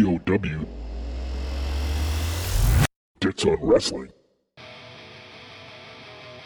DOW. Dits on Wrestling.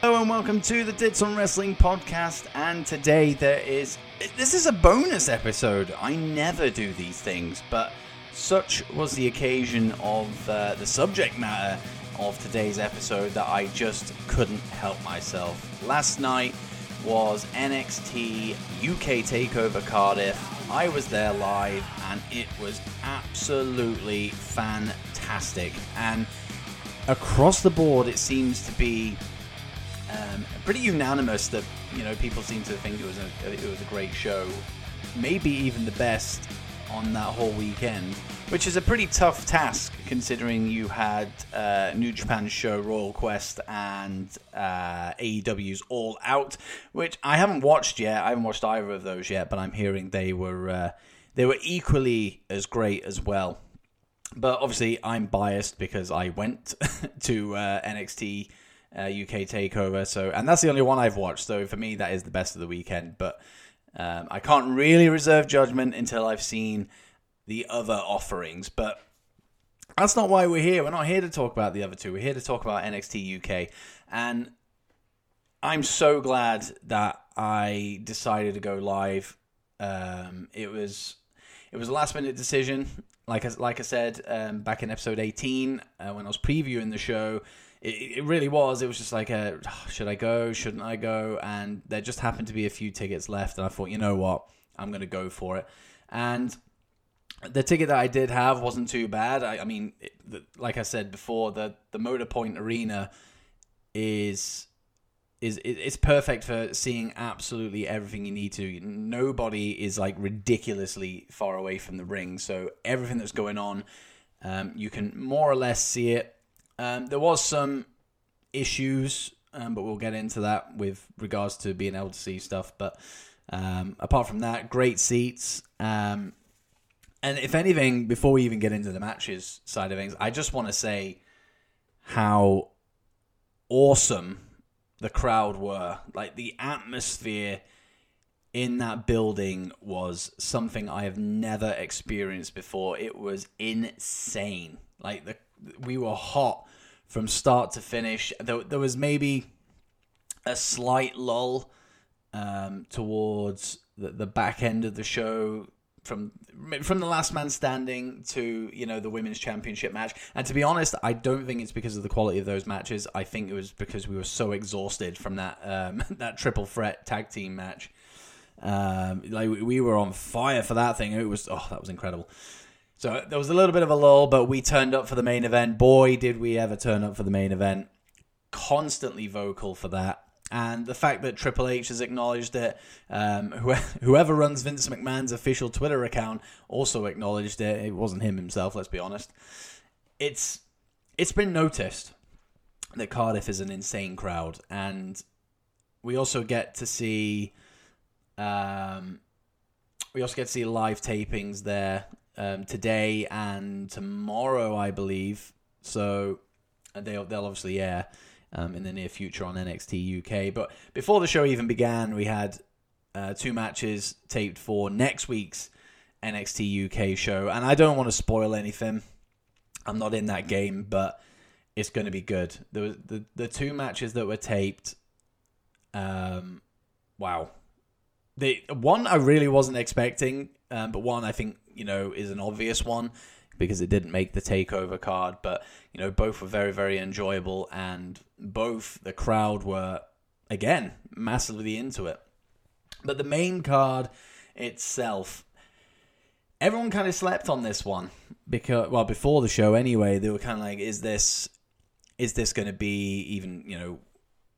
Hello and welcome to the Dits on Wrestling podcast. And today there is this is a bonus episode. I never do these things, but such was the occasion of uh, the subject matter of today's episode that I just couldn't help myself. Last night was NXT UK Takeover Cardiff. I was there live, and it was absolutely fantastic. And across the board, it seems to be um, pretty unanimous that you know people seem to think it was a it was a great show, maybe even the best on that whole weekend, which is a pretty tough task considering you had uh, New Japan show Royal Quest and uh, AEW's All Out, which I haven't watched yet. I haven't watched either of those yet, but I'm hearing they were uh, they were equally as great as well. But obviously, I'm biased because I went to uh, NXT uh, UK Takeover. So, and that's the only one I've watched. So for me, that is the best of the weekend. But um, I can't really reserve judgment until I've seen the other offerings. But that's not why we're here. We're not here to talk about the other two. We're here to talk about NXT UK. And I'm so glad that I decided to go live. Um, it was it was a last minute decision. Like I, like I said um, back in episode 18 uh, when I was previewing the show, it, it really was. It was just like, a, should I go? Shouldn't I go? And there just happened to be a few tickets left, and I thought, you know what, I'm going to go for it. And the ticket that I did have wasn't too bad. I, I mean, it, the, like I said before, the the Motorpoint Arena is is it's perfect for seeing absolutely everything you need to. Nobody is like ridiculously far away from the ring, so everything that's going on, um, you can more or less see it. Um, there was some issues, um, but we'll get into that with regards to being able to see stuff. But um, apart from that, great seats. Um, and if anything, before we even get into the matches side of things, I just want to say how awesome the crowd were. Like the atmosphere in that building was something I have never experienced before. It was insane. Like the we were hot from start to finish. There, there was maybe a slight lull um, towards the, the back end of the show from from the last man standing to you know the women's championship match. And to be honest i don't think it's because of the quality of those matches. I think it was because we were so exhausted from that um, that triple threat tag team match. Um, like we were on fire for that thing. It was oh that was incredible. So there was a little bit of a lull but we turned up for the main event. Boy did we ever turn up for the main event. Constantly vocal for that and the fact that Triple H has acknowledged it, um, whoever runs Vince McMahon's official Twitter account also acknowledged it. It wasn't him himself, let's be honest. It's it's been noticed that Cardiff is an insane crowd, and we also get to see um, we also get to see live tapings there um, today and tomorrow, I believe. So they'll they'll obviously air um, in the near future on NXT UK. But before the show even began, we had uh, two matches taped for next week's NXT UK show, and I don't want to spoil anything. I'm not in that game, but it's going to be good. The the the two matches that were taped, um, wow. The one I really wasn't expecting, um, but one I think you know is an obvious one because it didn't make the takeover card. But you know, both were very, very enjoyable, and both the crowd were again massively into it. But the main card itself, everyone kind of slept on this one because, well, before the show anyway, they were kind of like, "Is this, is this going to be even, you know?"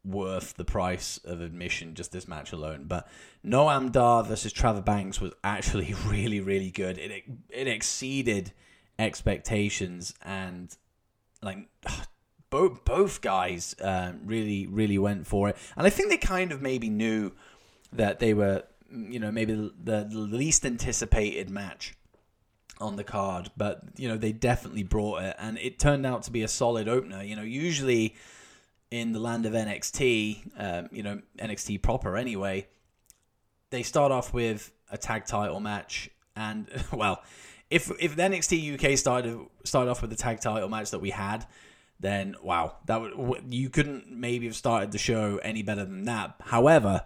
worth the price of admission just this match alone. But Noam Dar versus Travis Banks was actually really, really good. It it exceeded expectations and like both both guys um, really really went for it. And i think they kind of maybe knew that they were you know maybe the, the least anticipated match on the card but you know they definitely brought it. And it turned out to be a solid opener. You know usually in the land of nxt um, you know nxt proper anyway they start off with a tag title match and well if if the NXT UK started started off with the tag title match that we had, then wow, that would you couldn't maybe have started the show any better than that. However,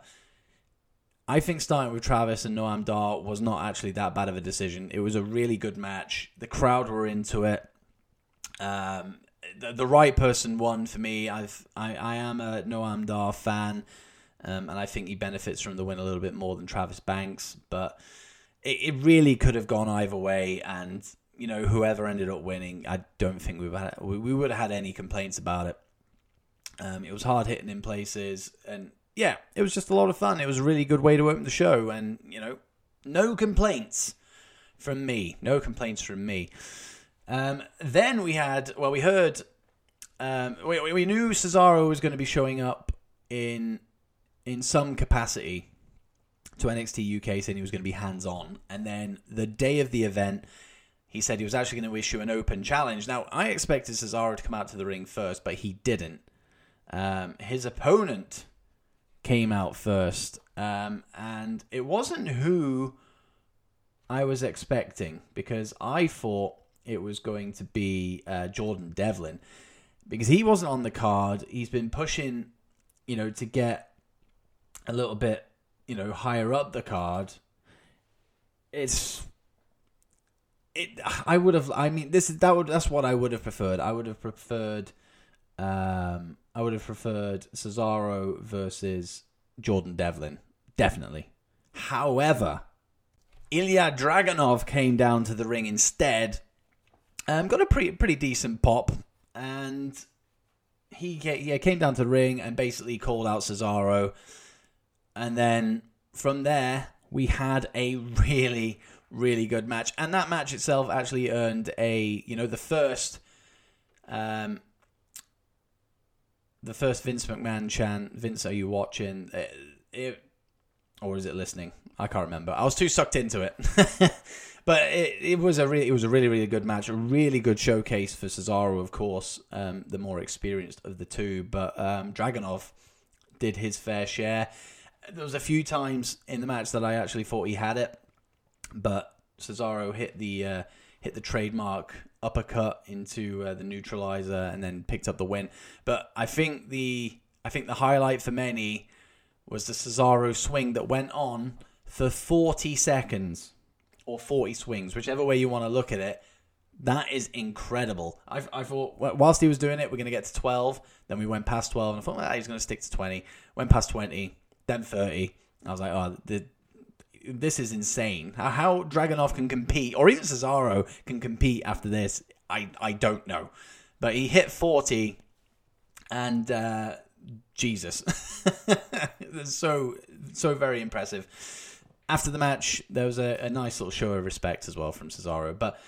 I think starting with Travis and Noam Dar was not actually that bad of a decision. It was a really good match. The crowd were into it. Um, the, the right person won for me. I've I, I am a Noam Dar fan, um, and I think he benefits from the win a little bit more than Travis Banks. But it, it really could have gone either way, and you know whoever ended up winning, I don't think we've had we, we would have had any complaints about it. Um, it was hard hitting in places, and yeah, it was just a lot of fun. It was a really good way to open the show, and you know, no complaints from me. No complaints from me. Um, then we had, well, we heard, um, we, we knew Cesaro was going to be showing up in in some capacity to NXT UK, saying he was going to be hands on, and then the day of the event. He said he was actually going to issue an open challenge. Now, I expected Cesaro to come out to the ring first, but he didn't. Um, his opponent came out first, um, and it wasn't who I was expecting because I thought it was going to be uh, Jordan Devlin because he wasn't on the card. He's been pushing, you know, to get a little bit, you know, higher up the card. It's it. I would have. I mean, this is that would that's what I would have preferred. I would have preferred. Um, I would have preferred Cesaro versus Jordan Devlin, definitely. However, Ilya Dragunov came down to the ring instead. Um, got a pretty pretty decent pop, and he yeah, came down to the ring and basically called out Cesaro, and then from there we had a really really good match, and that match itself actually earned a you know the first um the first Vince McMahon chant, Vince, are you watching? It, it, or is it listening? I can't remember. I was too sucked into it. but it, it was a really, it was a really, really good match. A really good showcase for Cesaro, of course, um, the more experienced of the two. But um, Dragunov did his fair share. There was a few times in the match that I actually thought he had it, but Cesaro hit the uh, hit the trademark uppercut into uh, the neutralizer and then picked up the win. But I think the I think the highlight for many was the Cesaro swing that went on for 40 seconds or 40 swings, whichever way you want to look at it. That is incredible. I, I thought whilst he was doing it, we're going to get to 12. Then we went past 12, and I thought well, he's going to stick to 20. Went past 20, then 30. I was like, oh, the, this is insane. How Dragunov can compete, or even Cesaro can compete after this, I, I don't know. But he hit 40, and uh, Jesus. so, so very impressive. After the match, there was a, a nice little show of respect as well from Cesaro. But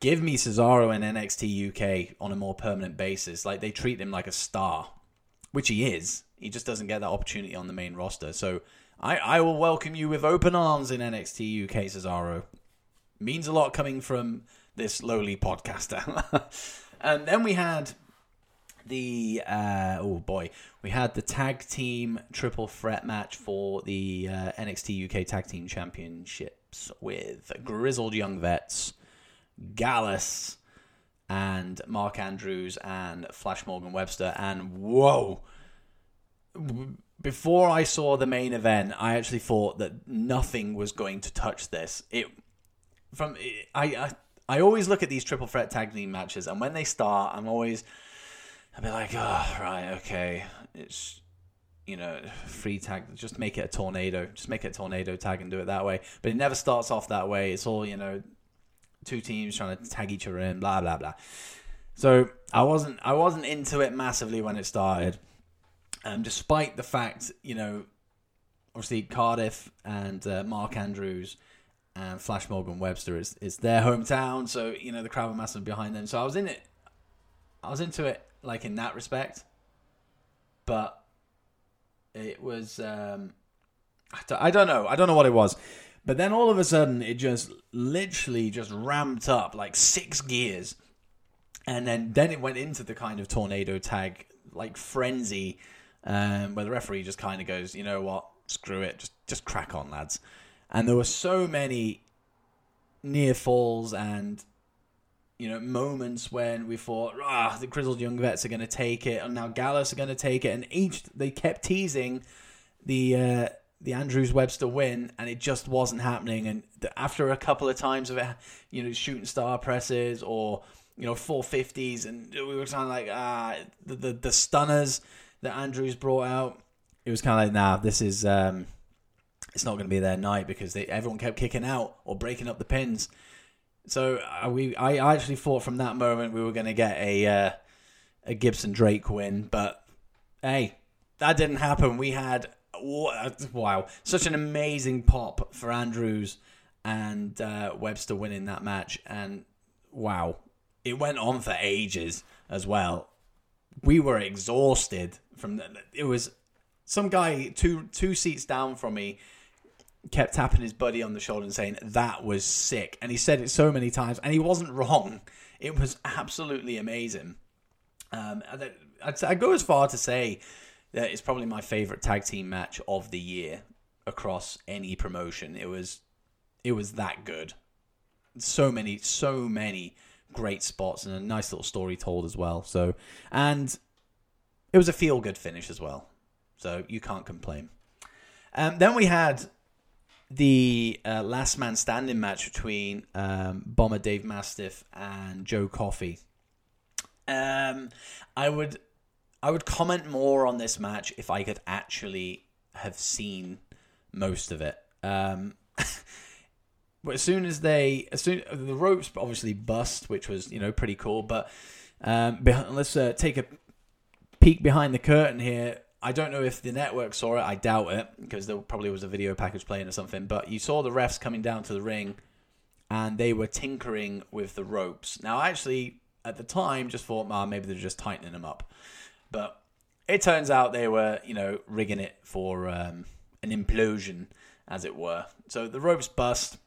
give me Cesaro in NXT UK on a more permanent basis. Like, they treat him like a star, which he is. He just doesn't get that opportunity on the main roster. So, I, I will welcome you with open arms in NXT UK, Cesaro. Means a lot coming from this lowly podcaster. and then we had the uh, oh boy, we had the tag team triple threat match for the uh, NXT UK Tag Team Championships with Grizzled Young Vets, Gallus, and Mark Andrews and Flash Morgan Webster. And whoa, before I saw the main event, I actually thought that nothing was going to touch this. It from I I, I always look at these triple threat tag team matches, and when they start, I'm always I'll be like, oh right, okay, it's you know free tag. Just make it a tornado. Just make it a tornado tag and do it that way. But it never starts off that way. It's all you know, two teams trying to tag each other in, blah blah blah. So I wasn't I wasn't into it massively when it started um, despite the fact, you know, obviously Cardiff and uh, Mark Andrews and Flash Morgan Webster is, is their hometown, so you know the crowd were massive behind them. So I was in it, I was into it like in that respect, but it was um, I, don't, I don't know, I don't know what it was, but then all of a sudden it just literally just ramped up like six gears, and then then it went into the kind of tornado tag like frenzy um, where the referee just kind of goes, you know what, screw it, just just crack on, lads. And there were so many near falls and you know moments when we thought ah the grizzled young vets are going to take it and now Gallus are going to take it and each they kept teasing the uh, the Andrews Webster win and it just wasn't happening. And after a couple of times of it you know shooting star presses or you know 450s and we were kind of like ah the, the the stunners that Andrews brought out it was kind of like nah this is um it's not going to be their night because they everyone kept kicking out or breaking up the pins so uh, we, I actually thought from that moment we were going to get a uh, a Gibson Drake win, but hey, that didn't happen. We had wow, such an amazing pop for Andrews and uh, Webster winning that match, and wow, it went on for ages as well. We were exhausted from the, it was some guy two two seats down from me kept tapping his buddy on the shoulder and saying that was sick. And he said it so many times and he wasn't wrong. It was absolutely amazing. Um, I'd, I'd go as far to say that it's probably my favorite tag team match of the year across any promotion. It was it was that good. So many so many great spots and a nice little story told as well so and it was a feel good finish as well so you can't complain um, then we had the uh, last man standing match between um, Bomber Dave Mastiff and Joe Coffey. Um, I would I would comment more on this match if I could actually have seen most of it. Um, but as soon as they, as soon the ropes obviously bust, which was you know pretty cool. But um, let's uh, take a peek behind the curtain here. I don't know if the network saw it. I doubt it because there probably was a video package playing or something. But you saw the refs coming down to the ring, and they were tinkering with the ropes. Now, actually, at the time, just thought, ah, maybe they're just tightening them up. But it turns out they were, you know, rigging it for um, an implosion, as it were. So the ropes bust,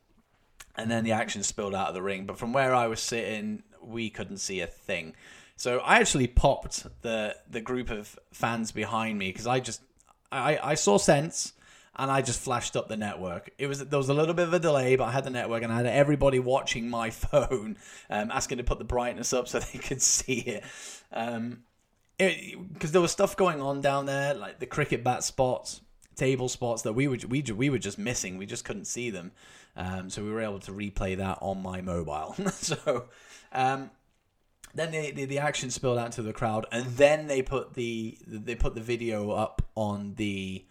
and then the action spilled out of the ring. But from where I was sitting, we couldn't see a thing. So I actually popped the the group of fans behind me because I just I, I saw sense and I just flashed up the network. It was there was a little bit of a delay, but I had the network and I had everybody watching my phone, um, asking to put the brightness up so they could see it. Um, because there was stuff going on down there, like the cricket bat spots, table spots that we were we we were just missing. We just couldn't see them, um, so we were able to replay that on my mobile. so, um, then the, the, the action spilled out to the crowd, and then they put the they put the video up on the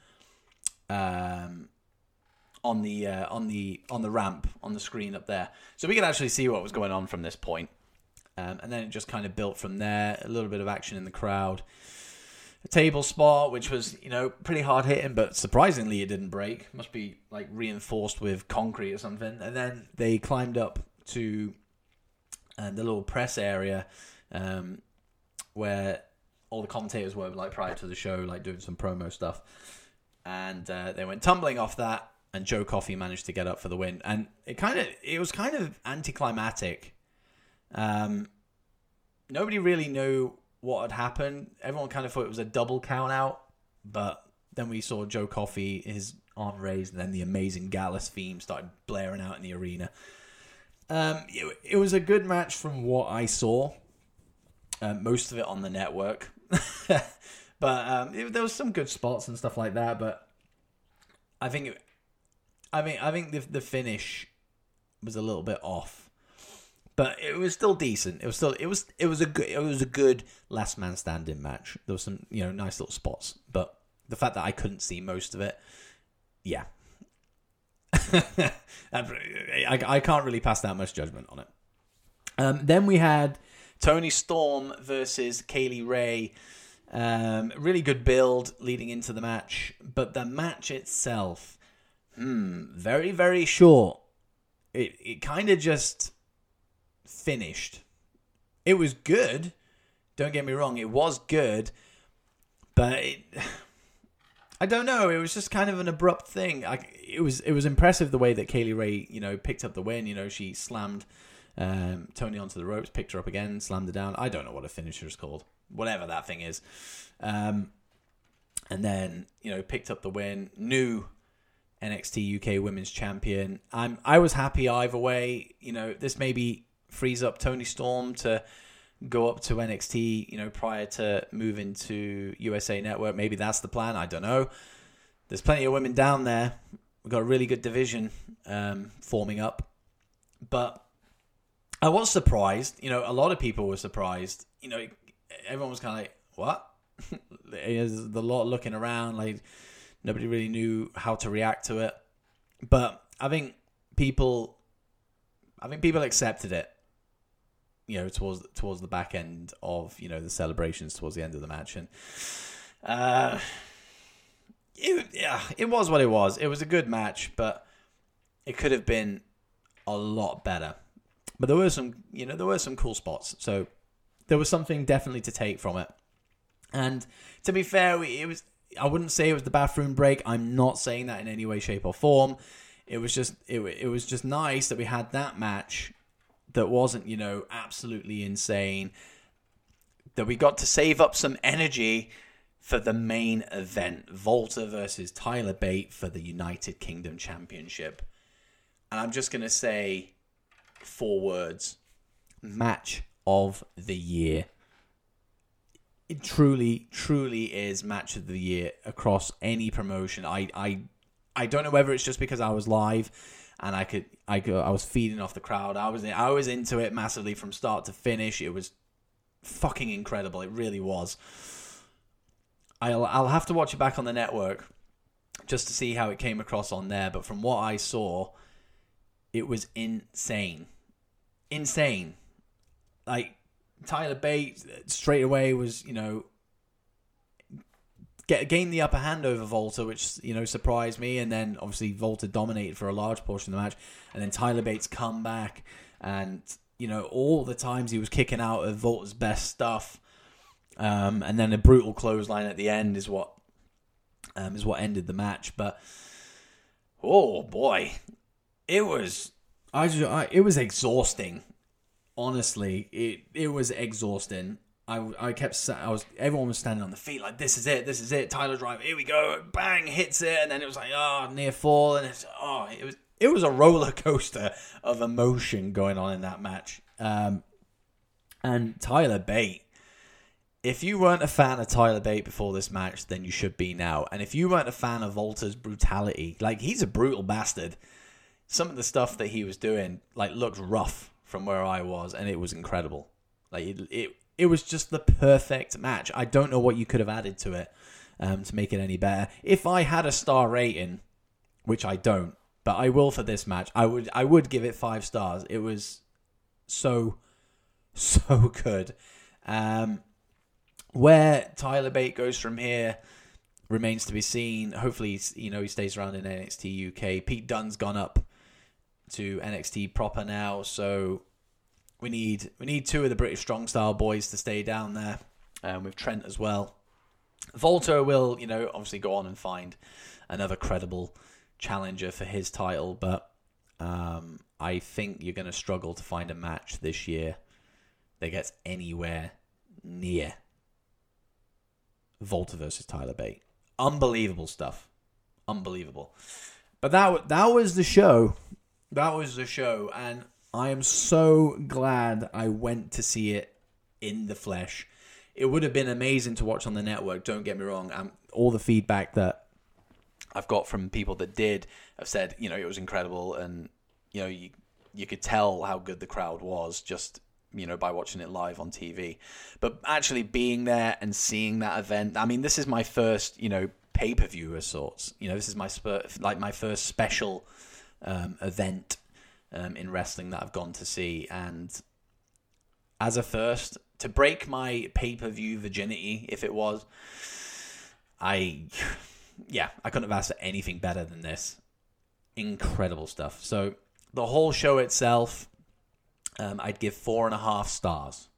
um on the uh, on the on the ramp on the screen up there, so we could actually see what was going on from this point. Um, and then it just kind of built from there. A little bit of action in the crowd, table spot which was you know pretty hard hitting, but surprisingly it didn't break. Must be like reinforced with concrete or something. And then they climbed up to and the little press area um, where all the commentators were like prior to the show, like doing some promo stuff, and uh, they went tumbling off that, and Joe Coffey managed to get up for the win, and it kind of it was kind of anticlimactic. Um, nobody really knew what had happened. Everyone kind of thought it was a double count out, but then we saw Joe Coffey, his arm raised, and then the amazing Gallus theme started blaring out in the arena. Um, it, it, was a good match from what I saw. Uh, most of it on the network, but um, it, there was some good spots and stuff like that. But I think, it, I mean, I think the the finish was a little bit off, but it was still decent. It was still it was it was a good it was a good last man standing match. There was some you know nice little spots, but the fact that I couldn't see most of it, yeah, I, I can't really pass that much judgment on it. Um, then we had Toni Storm versus Kay Lee Ray. Um, really good build leading into the match, but the match itself, hmm, very very short. It it kind of just finished. It was good. Don't get me wrong, it was good, but it, I don't know. It was just kind of an abrupt thing. I, it was it was impressive the way that Kay Lee Ray, you know, picked up the win. You know, she slammed um, Toni onto the ropes, picked her up again, slammed her down. I don't know what a finisher is called, whatever that thing is. Um, and then you know picked up the win. New NXT UK Women's Champion. I'm I was happy either way. You know, this maybe frees up Toni Storm to go up to NXT. You know, prior to moving to USA Network. Maybe that's the plan. I don't know. There's plenty of women down there. We've got a really good division um, forming up, but I was surprised. You know, a lot of people were surprised. You know, everyone was kind of like, "What?" There's the lot looking around like nobody really knew how to react to it. But I think people, I think people accepted it. You know, towards towards the back end of you know the celebrations towards the end of the match, and uh, it, yeah, it was what it was. It was a good match, but it could have been a lot better. But there were some, you know, there were some cool spots. So there was something definitely to take from it. And to be fair, it was I wouldn't say it was the bathroom break. I'm not saying that in any way, shape, or form. It was just it, it was just nice that we had that match that wasn't you know absolutely insane. That we got to save up some energy for the main event, Walter versus Tyler Bate for the United Kingdom Championship. And I'm just gonna say four words: match of the year it truly, truly is match of the year across any promotion. I, I, I don't know whether it's just because I was live and I could, I could, I was feeding off the crowd. I was, I was into it massively from start to finish. It was fucking incredible. It really was. I'll, I'll have to watch it back on the network just to see how it came across on there. But from what I saw, it was insane, insane. Like Tyler Bates uh, straight away was, you know, get the upper hand over Walter, which you know surprised me. And then obviously Walter dominated for a large portion of the match, and then Tyler Bates come back, and you know all the times he was kicking out of Walter's best stuff, um, and then a brutal clothesline at the end is what um, is what ended the match. But oh boy, it was I, just, I it was exhausting honestly, it it was exhausting. I, I kept I was everyone was standing on the feet like this is it this is it Tyler Drive here we go bang hits it and then it was like oh near fall and it's oh it was it was a roller coaster of emotion going on in that match. Um, and Tyler Bate if you weren't a fan of Tyler Bate before this match then you should be now. And if you weren't a fan of Walter's brutality like he's a brutal bastard. Some of the stuff that he was doing like looked rough from where I was, and it was incredible. Like it, it, it was just the perfect match. I don't know what you could have added to it um, to make it any better. If I had a star rating, which I don't, but I will for this match, I would, I would give it five stars. It was so, so good. Um, where Tyler Bate goes from here remains to be seen. Hopefully, you know, he stays around in NXT UK. Pete Dunne's gone up to NXT proper now, so we need we need two of the British strong style boys to stay down there, um, with Trent as well. Walter will, you know, obviously go on and find another credible challenger for his title, but um, I think you're going to struggle to find a match this year that gets anywhere near Walter versus Tyler Bate. Unbelievable stuff, unbelievable. But that that was the show that was the show, and I am so glad I went to see it in the flesh. It would have been amazing to watch on the network. Don't get me wrong. Um, all the feedback that I've got from people that did have said, you know, it was incredible, and you know, you you could tell how good the crowd was just you know by watching it live on TV. But actually being there and seeing that event, I mean, this is my first, you know, pay per view of sorts. You know, this is my like my first special um, event um, in wrestling that I've gone to see, and as a first to break my pay per view virginity, if it was, I yeah, I couldn't have asked for anything better than this. Incredible stuff. So the whole show itself, um, I'd give four and a half stars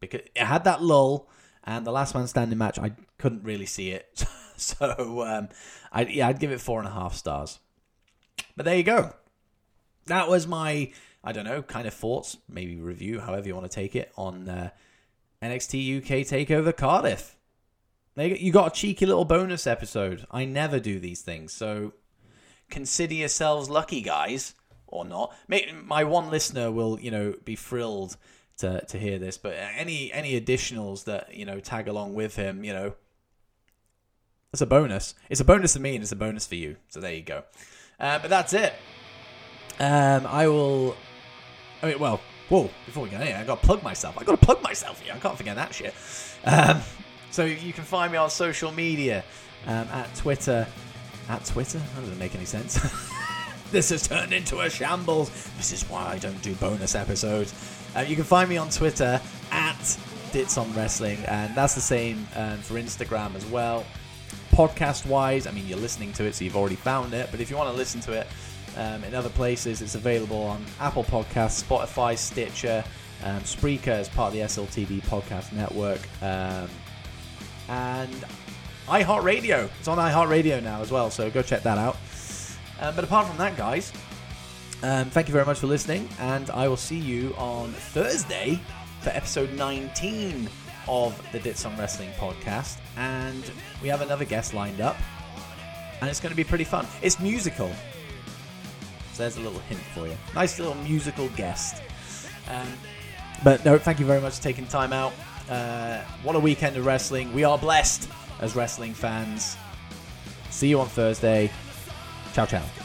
because it had that lull, and the last man standing match, I couldn't really see it. so um, I yeah, I'd give it four and a half stars. But there you go. That was my, I don't know, kind of thoughts, maybe review, however you want to take it, on uh, NXT UK Takeover Cardiff. You got a cheeky little bonus episode. I never do these things, so consider yourselves lucky, guys, or not. My one listener will, you know, be thrilled to to hear this, but any any additionals that you know tag along with him, you know, it's a bonus. It's a bonus for me, and it's a bonus for you. So there you go. Uh, but that's it. Um, I will. I mean, well, whoa! Before we go, anyway, I got to plug myself. I got to plug myself here. I can't forget that shit. Um, so you can find me on social media um, at Twitter. At Twitter? That doesn't make any sense. this has turned into a shambles. This is why I don't do bonus episodes. Uh, you can find me on Twitter at Dits on Wrestling, and that's the same um, for Instagram as well. Podcast wise, I mean, you're listening to it, so you've already found it. But if you want to listen to it um, in other places, it's available on Apple Podcasts, Spotify, Stitcher, um, Spreaker as part of the SLTV podcast network, um, and iHeartRadio. It's on iHeartRadio now as well, so go check that out. Um, but apart from that, guys, um, thank you very much for listening, and I will see you on Thursday for episode 19 of the Dits on Wrestling podcast. And we have another guest lined up, and it's going to be pretty fun. It's musical. So there's a little hint for you. Nice little musical guest. Um, but no, thank you very much for taking time out. Uh, what a weekend of wrestling. We are blessed as wrestling fans. See you on Thursday. Ciao, ciao.